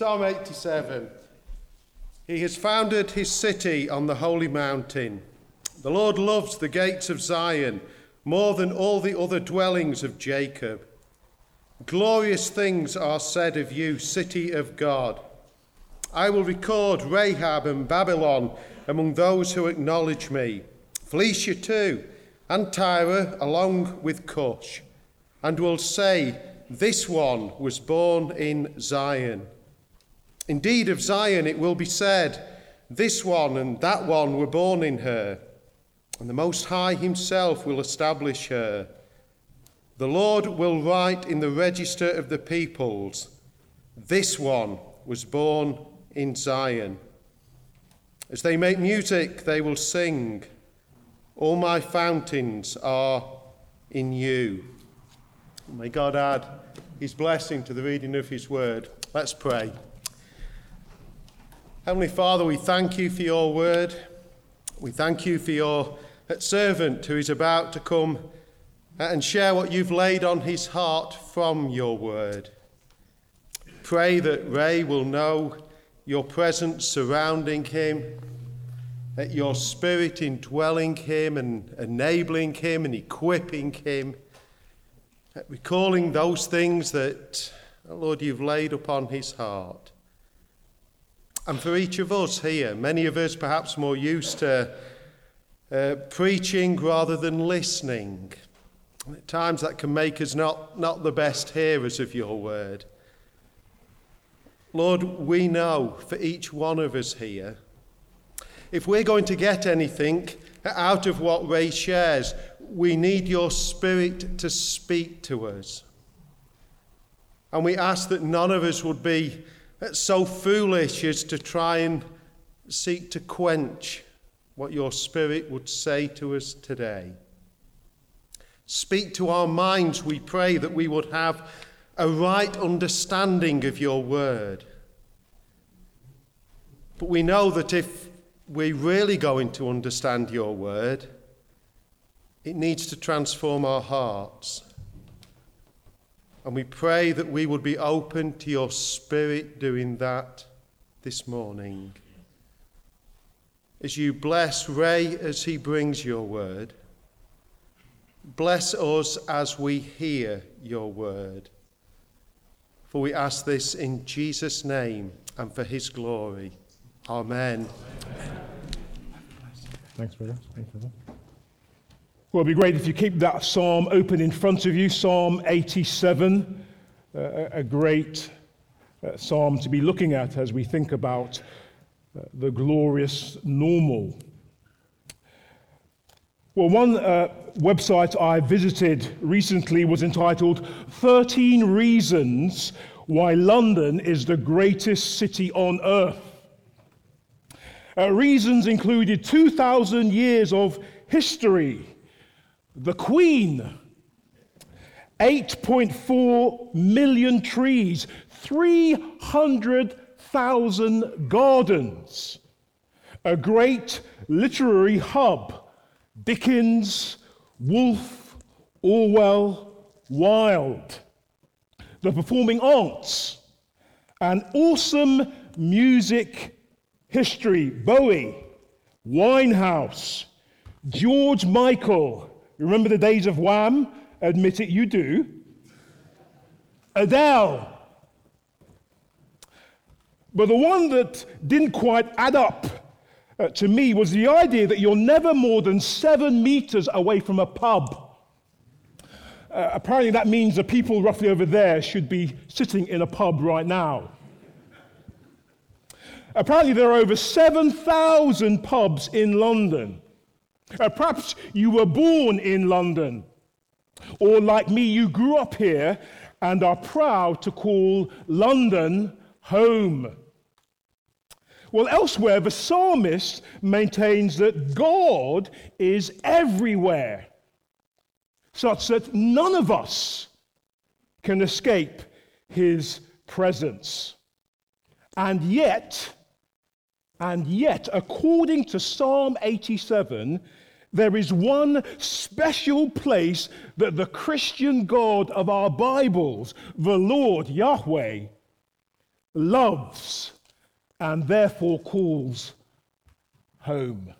Psalm 87. He has founded his city on the holy mountain. The Lord loves the gates of Zion more than all the other dwellings of Jacob. Glorious things are said of you, city of God. I will record Rahab and Babylon among those who acknowledge me, Phoenicia too, and Tyre along with Cush, and will say, This one was born in Zion. Indeed, of Zion it will be said, This one and that one were born in her, and the Most High Himself will establish her. The Lord will write in the register of the peoples, This one was born in Zion. As they make music, they will sing, All my fountains are in you. May God add his blessing to the reading of his word. Let's pray. Heavenly Father, we thank you for your word. We thank you for your servant who is about to come and share what you've laid on his heart from your word. Pray that Ray will know your presence surrounding him, that your spirit indwelling him and enabling him and equipping him, recalling those things that, Lord, you've laid upon his heart. And for each of us here, many of us perhaps more used to uh, preaching rather than listening. At times that can make us not, not the best hearers of your word. Lord, we know for each one of us here, if we're going to get anything out of what Ray shares, we need your spirit to speak to us. And we ask that none of us would be so foolish as to try and seek to quench what your spirit would say to us today. Speak to our minds, we pray, that we would have a right understanding of your word. But we know that if we're really going to understand your word, it needs to transform our hearts. And we pray that we would be open to your spirit doing that this morning. As you bless Ray as he brings your word, Bless us as we hear your word. For we ask this in Jesus' name and for his glory. Amen. Thanks, brother. Thanks, brother. Well, it'd be great if you keep that psalm open in front of you, Psalm 87, uh, a great uh, psalm to be looking at as we think about uh, the glorious normal well, one uh, website I visited recently was entitled 13 Reasons Why London is the Greatest City on Earth. Uh, reasons included 2,000 years of history, the Queen, 8.4 million trees, 300,000 gardens, a great literary hub Dickens, Woolf, Orwell, Wilde, the performing arts, an awesome music history, Bowie, Winehouse, George Michael. Remember the days of Wham? Admit it, you do. Adele. But the one that didn't quite add up uh, to me was the idea that you're never more than seven meters away from a pub. Uh, apparently, that means the people roughly over there should be sitting in a pub right now. Apparently, there are over 7,000 pubs in London. Uh, perhaps you were born in London, or like me, you grew up here and are proud to call London home. Well, elsewhere, the psalmist maintains that God is everywhere, such that none of us can escape his presence. And yet, and yet, according to Psalm 87, there is one special place that the Christian God of our Bibles, the Lord Yahweh, loves, and therefore calls home.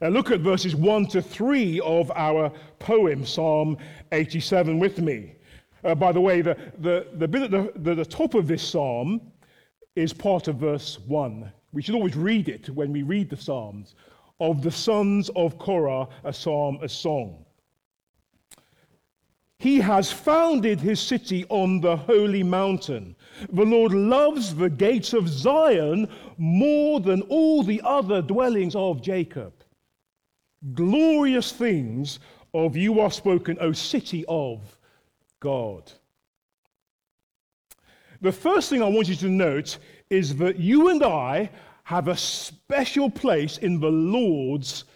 Now look at verses 1 to 3 of our poem, Psalm 87, with me. Uh, by the way, the, the, the bit at the, the, top of this psalm is part of verse 1. We should always read it when we read the Psalms. Of the sons of Korah, a psalm, a song. He has founded his city on the holy mountain. The Lord loves the gates of Zion more than all the other dwellings of Jacob. Glorious things of you are spoken, O city of God. The first thing I want you to note is that you and I have a special place in the Lord's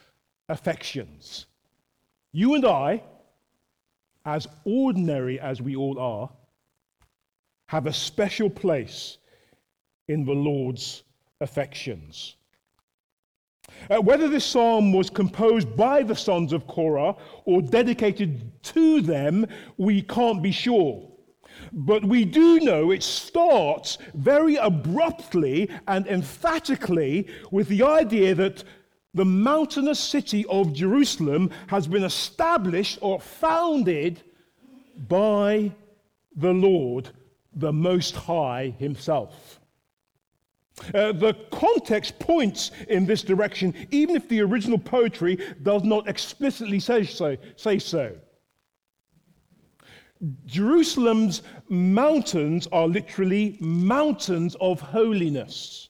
affections. You and I, as ordinary as we all are, have a special place in the Lord's affections. Uh, whether this psalm was composed by the sons of Korah or dedicated to them, we can't be sure. But we do know it starts very abruptly and emphatically with the idea that the mountainous city of Jerusalem has been established or founded by the Lord, the Most High Himself. Uh, the context points in this direction, even if the original poetry does not explicitly say so. Say so. Jerusalem's mountains are literally mountains of holiness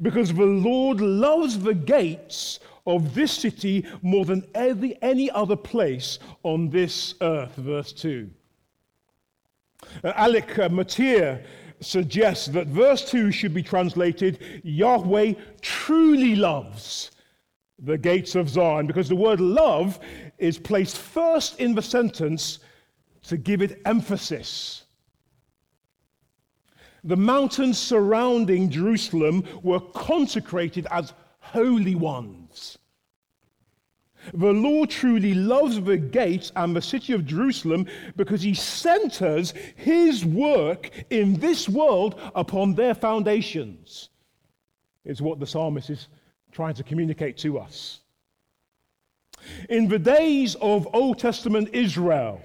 because the Lord loves the gates of this city more than any other place on this earth. Verse 2. Uh, Alec uh, Motyer suggests that verse 2 should be translated Yahweh truly loves the gates of Zion, because the word love is placed first in the sentence to give it emphasis. The mountains surrounding Jerusalem were consecrated as holy ones. The Lord truly loves the gates and the city of Jerusalem because he centers his work in this world upon their foundations, is what the psalmist is trying to communicate to us. In the days of Old Testament Israel,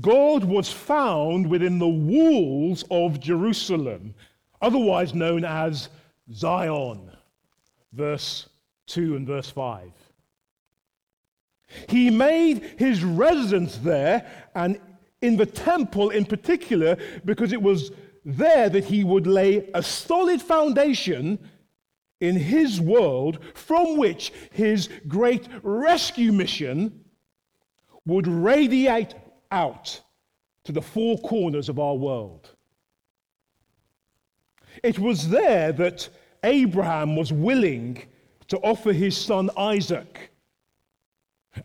God was found within the walls of Jerusalem, otherwise known as Zion, verse 2 and verse 5. He made his residence there, and in the temple in particular, because it was there that he would lay a solid foundation in his world from which his great rescue mission would radiate out to the four corners of our world. It was there that Abraham was willing to offer his son Isaac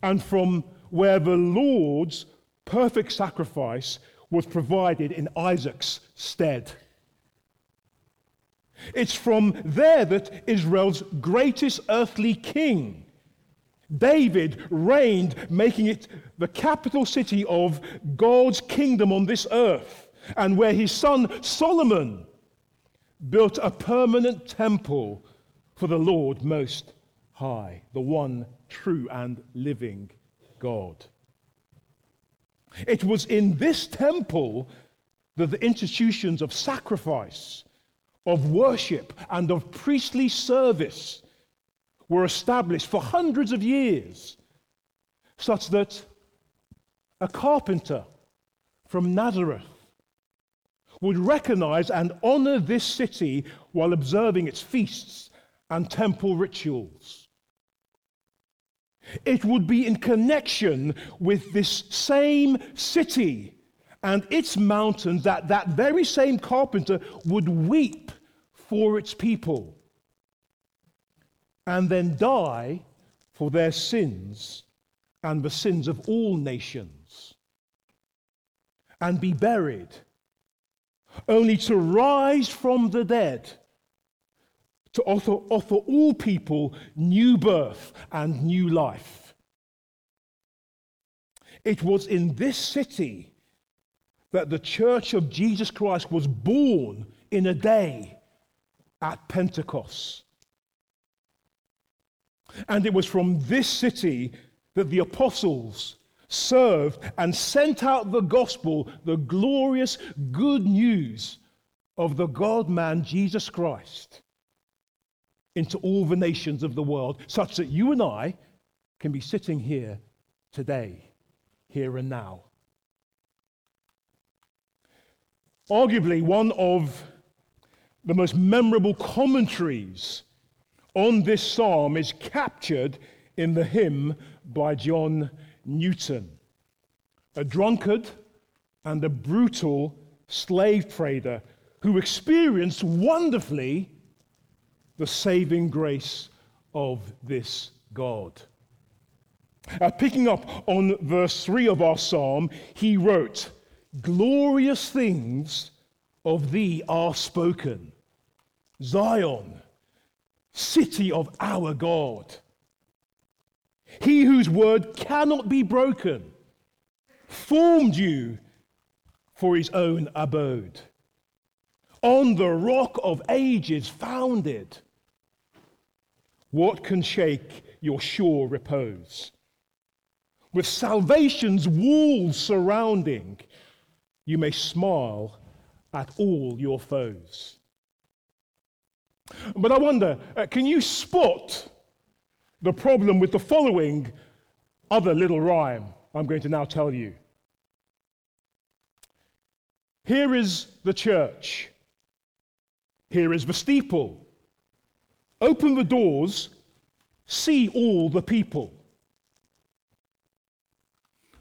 and from where the Lord's perfect sacrifice was provided in Isaac's stead. It's from there that Israel's greatest earthly king, David, reigned, making it the capital city of God's kingdom on this earth, and where his son Solomon built a permanent temple for the Lord Most High, the one true and living God. It was in this temple that the institutions of sacrifice, of worship, and of priestly service were established for hundreds of years, such that a carpenter from Nazareth would recognize and honor this city while observing its feasts and temple rituals. It would be in connection with this same city and its mountains that that very same carpenter would weep for its people and then die for their sins and the sins of all nations and be buried, only to rise from the dead to offer, offer all people new birth and new life. It was in this city that the church of Jesus Christ was born in a day at Pentecost. And it was from this city that the apostles served and sent out the gospel, the glorious good news of the God man Jesus Christ into all the nations of the world, such that you and I can be sitting here today, here and now. Arguably, one of the most memorable commentaries on this psalm is captured in the hymn by John Newton, a drunkard and a brutal slave trader who experienced wonderfully the saving grace of this God. Uh, picking up on verse 3 of our psalm, he wrote, Glorious things of thee are spoken, Zion, city of our God. He whose word cannot be broken formed you for his own abode. On the rock of ages founded. What can shake your sure repose? With salvation's walls surrounding, you may smile at all your foes. But I wonder uh, can you spot the problem with the following other little rhyme I'm going to now tell you? Here is the church. Here is the steeple. Open the doors, see all the people.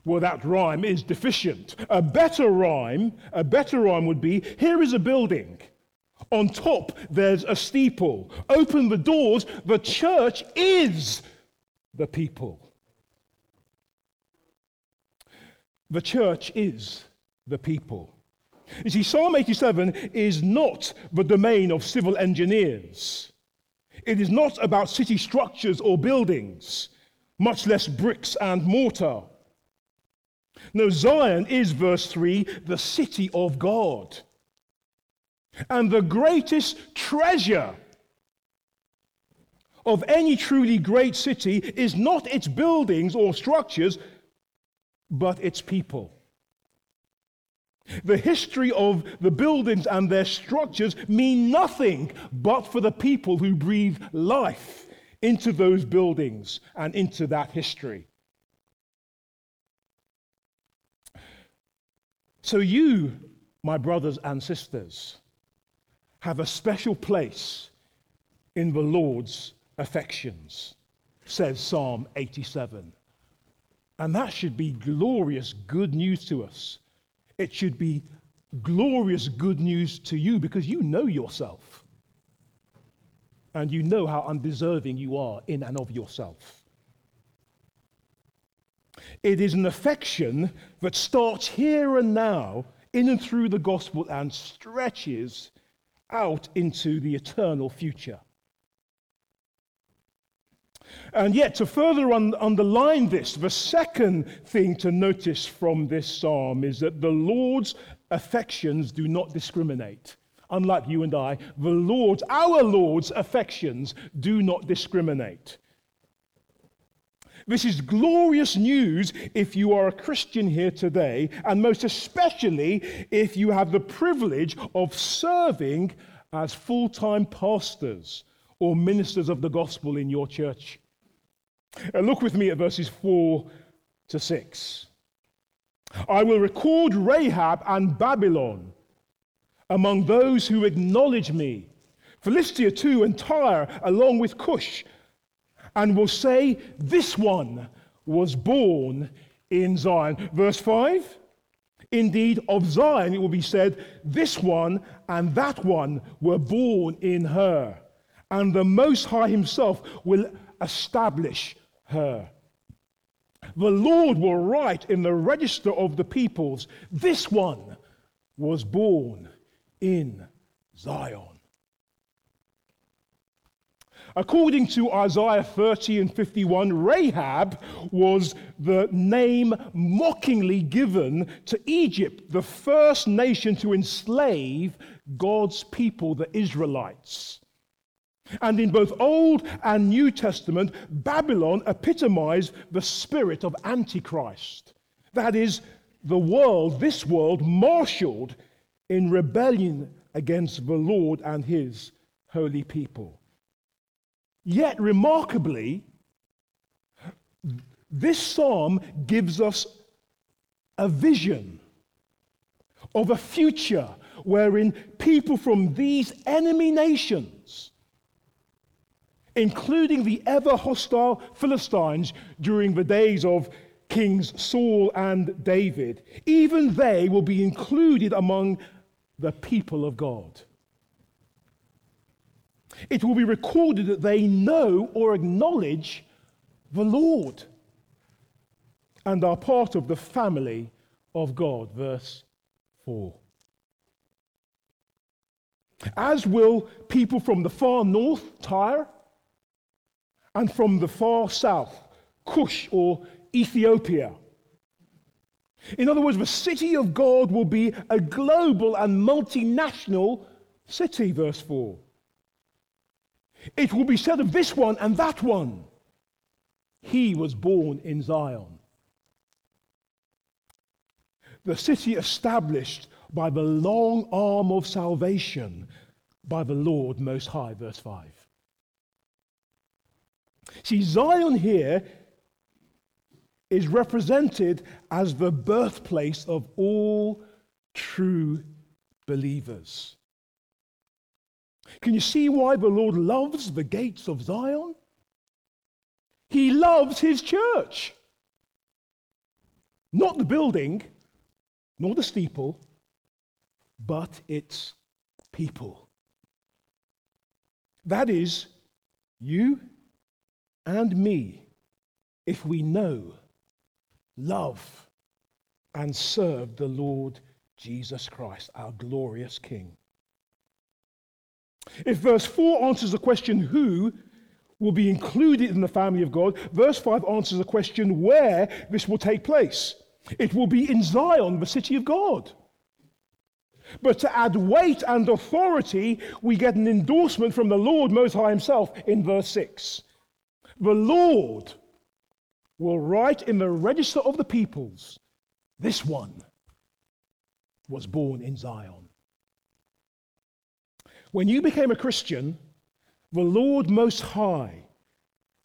Well, that rhyme is deficient. A better rhyme, a better rhyme would be here is a building. On top, there's a steeple. Open the doors. The church is the people. The church is the people. You see, Psalm 87 is not the domain of civil engineers. It is not about city structures or buildings, much less bricks and mortar. No, Zion is, verse 3, the city of God. And the greatest treasure of any truly great city is not its buildings or structures, but its people. The history of the buildings and their structures mean nothing but for the people who breathe life into those buildings and into that history. So, you, my brothers and sisters, have a special place in the Lord's affections, says Psalm 87. And that should be glorious good news to us. It should be glorious good news to you because you know yourself. And you know how undeserving you are in and of yourself. It is an affection that starts here and now, in and through the gospel, and stretches out into the eternal future. And yet, to further un- underline this, the second thing to notice from this psalm is that the Lord's affections do not discriminate. Unlike you and I, the Lord's, our Lord's affections do not discriminate. This is glorious news if you are a Christian here today, and most especially if you have the privilege of serving as full time pastors or ministers of the gospel in your church. Uh, look with me at verses 4 to 6. I will record Rahab and Babylon among those who acknowledge me. Philistia too and Tyre, along with Cush and will say, This one was born in Zion. Verse 5 Indeed, of Zion it will be said, This one and that one were born in her, and the Most High Himself will establish her. The Lord will write in the register of the peoples, This one was born in Zion. According to Isaiah 30 and 51, Rahab was the name mockingly given to Egypt, the first nation to enslave God's people, the Israelites. And in both Old and New Testament, Babylon epitomized the spirit of Antichrist. That is, the world, this world, marshaled in rebellion against the Lord and his holy people. Yet, remarkably, this psalm gives us a vision of a future wherein people from these enemy nations, including the ever hostile Philistines during the days of Kings Saul and David, even they will be included among the people of God it will be recorded that they know or acknowledge the Lord and are part of the family of God. Verse 4. As will people from the far north, Tyre, and from the far south, Cush or Ethiopia. In other words, the city of God will be a global and multinational city, verse 4. It will be said of this one and that one, he was born in Zion. The city established by the long arm of salvation by the Lord Most High, verse 5. See, Zion here is represented as the birthplace of all true believers. Can you see why the Lord loves the gates of Zion? He loves his church. Not the building, nor the steeple, but its people. That is, you and me, if we know, love, and serve the Lord Jesus Christ, our glorious King. If verse 4 answers the question who will be included in the family of God, verse 5 answers the question where this will take place. It will be in Zion, the city of God. But to add weight and authority, we get an endorsement from the Lord Most High Himself in verse 6. The Lord will write in the register of the peoples, this one was born in Zion. When you became a Christian, the Lord Most High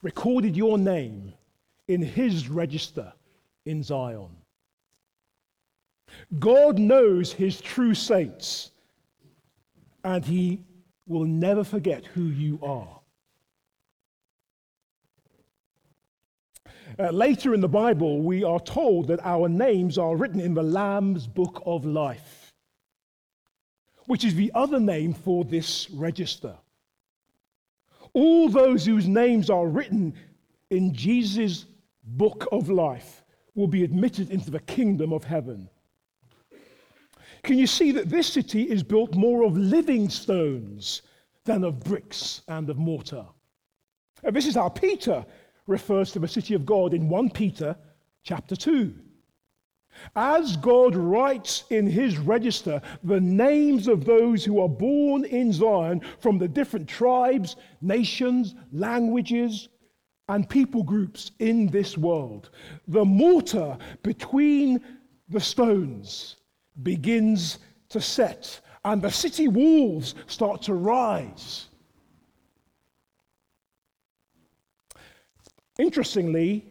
recorded your name in his register in Zion. God knows his true saints, and he will never forget who you are. Uh, later in the Bible, we are told that our names are written in the Lamb's book of life which is the other name for this register. All those whose names are written in Jesus' book of life will be admitted into the kingdom of heaven. Can you see that this city is built more of living stones than of bricks and of mortar? And this is how Peter refers to the city of God in 1 Peter chapter 2. As God writes in his register the names of those who are born in Zion from the different tribes, nations, languages, and people groups in this world, the mortar between the stones begins to set, and the city walls start to rise. Interestingly,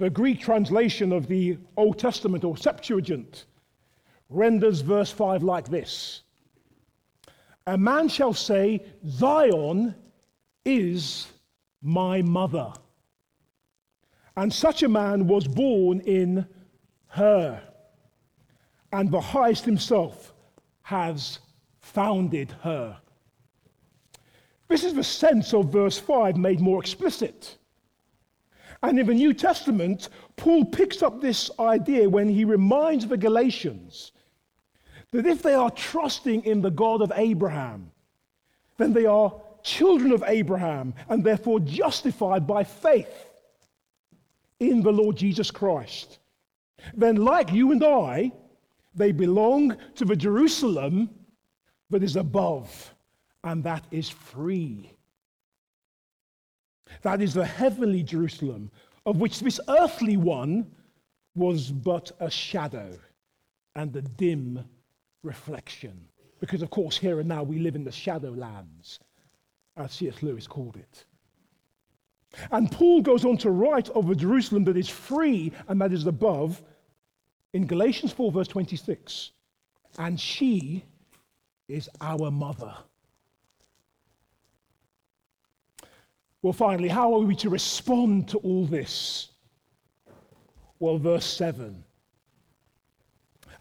the Greek translation of the Old Testament or Septuagint renders verse 5 like this A man shall say, Zion is my mother. And such a man was born in her. And the highest himself has founded her. This is the sense of verse 5 made more explicit. And in the New Testament, Paul picks up this idea when he reminds the Galatians that if they are trusting in the God of Abraham, then they are children of Abraham and therefore justified by faith in the Lord Jesus Christ, then, like you and I, they belong to the Jerusalem that is above, and that is free. That is the heavenly Jerusalem, of which this earthly one was but a shadow and a dim reflection. Because, of course, here and now we live in the shadowlands, as C.S. Lewis called it. And Paul goes on to write of a Jerusalem that is free and that is above in Galatians 4, verse 26. And she is our mother. Well, finally, how are we to respond to all this? Well, verse 7.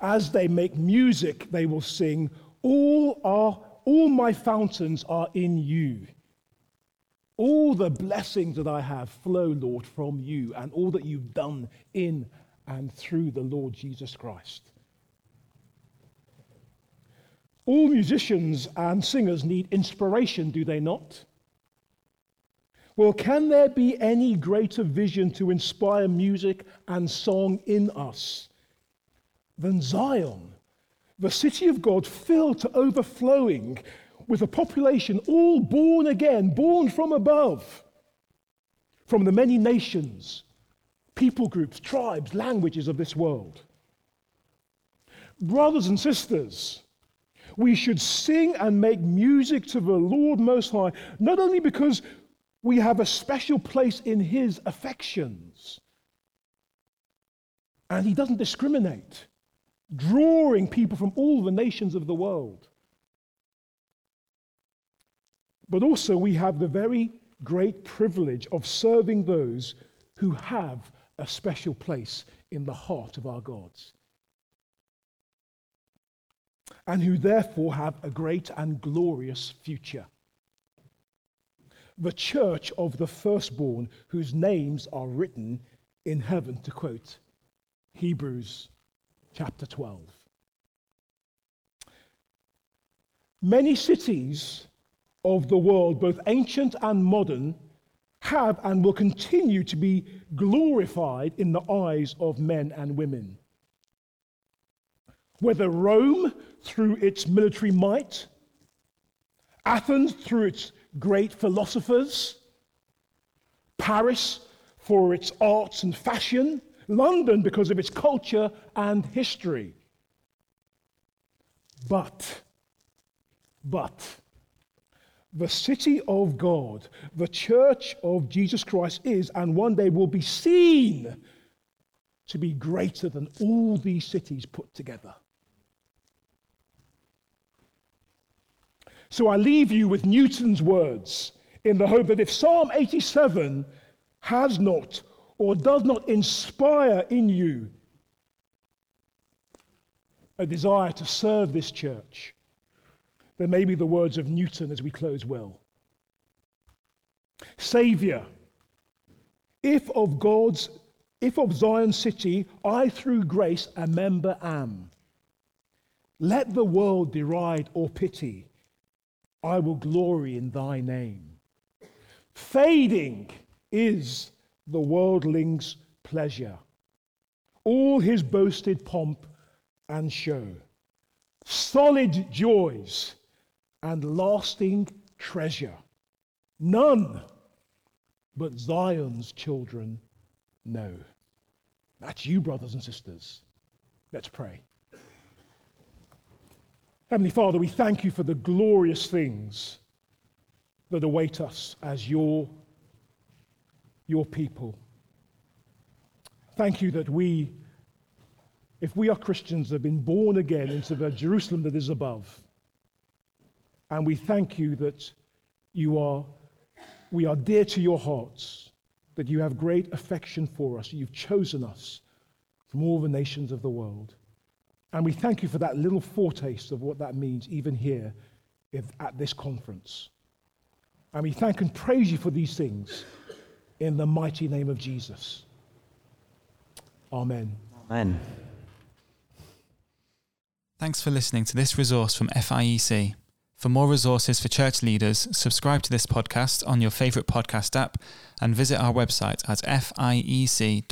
As they make music, they will sing, All, are, all my fountains are in you. All the blessings that I have flow, Lord, from you, and all that you've done in and through the Lord Jesus Christ. All musicians and singers need inspiration, do they not? Well, can there be any greater vision to inspire music and song in us than Zion, the city of God filled to overflowing with a population all born again, born from above, from the many nations, people groups, tribes, languages of this world? Brothers and sisters, we should sing and make music to the Lord Most High, not only because we have a special place in his affections. And he doesn't discriminate, drawing people from all the nations of the world. But also, we have the very great privilege of serving those who have a special place in the heart of our gods. And who therefore have a great and glorious future the church of the firstborn whose names are written in heaven, to quote Hebrews chapter 12. Many cities of the world, both ancient and modern, have and will continue to be glorified in the eyes of men and women. Whether Rome through its military might, Athens through its great philosophers, Paris for its arts and fashion, London because of its culture and history. But, but, the city of God, the church of Jesus Christ is and one day will be seen to be greater than all these cities put together. So I leave you with Newton's words in the hope that if Psalm 87 has not or does not inspire in you a desire to serve this church, then maybe the words of Newton as we close will. Savior, if of God's, if of Zion's city I through grace a member am, let the world deride or pity I will glory in thy name. Fading is the worldling's pleasure, all his boasted pomp and show, solid joys and lasting treasure. None but Zion's children know. That's you, brothers and sisters. Let's pray. Heavenly Father, we thank you for the glorious things that await us as your, your people. Thank you that we, if we are Christians, have been born again into the Jerusalem that is above. And we thank you that you are, we are dear to your hearts, that you have great affection for us, you've chosen us from all the nations of the world. And we thank you for that little foretaste of what that means, even here at this conference. And we thank and praise you for these things in the mighty name of Jesus. Amen. Amen. Thanks for listening to this resource from FIEC. For more resources for church leaders, subscribe to this podcast on your favourite podcast app and visit our website at fiec.org.uk.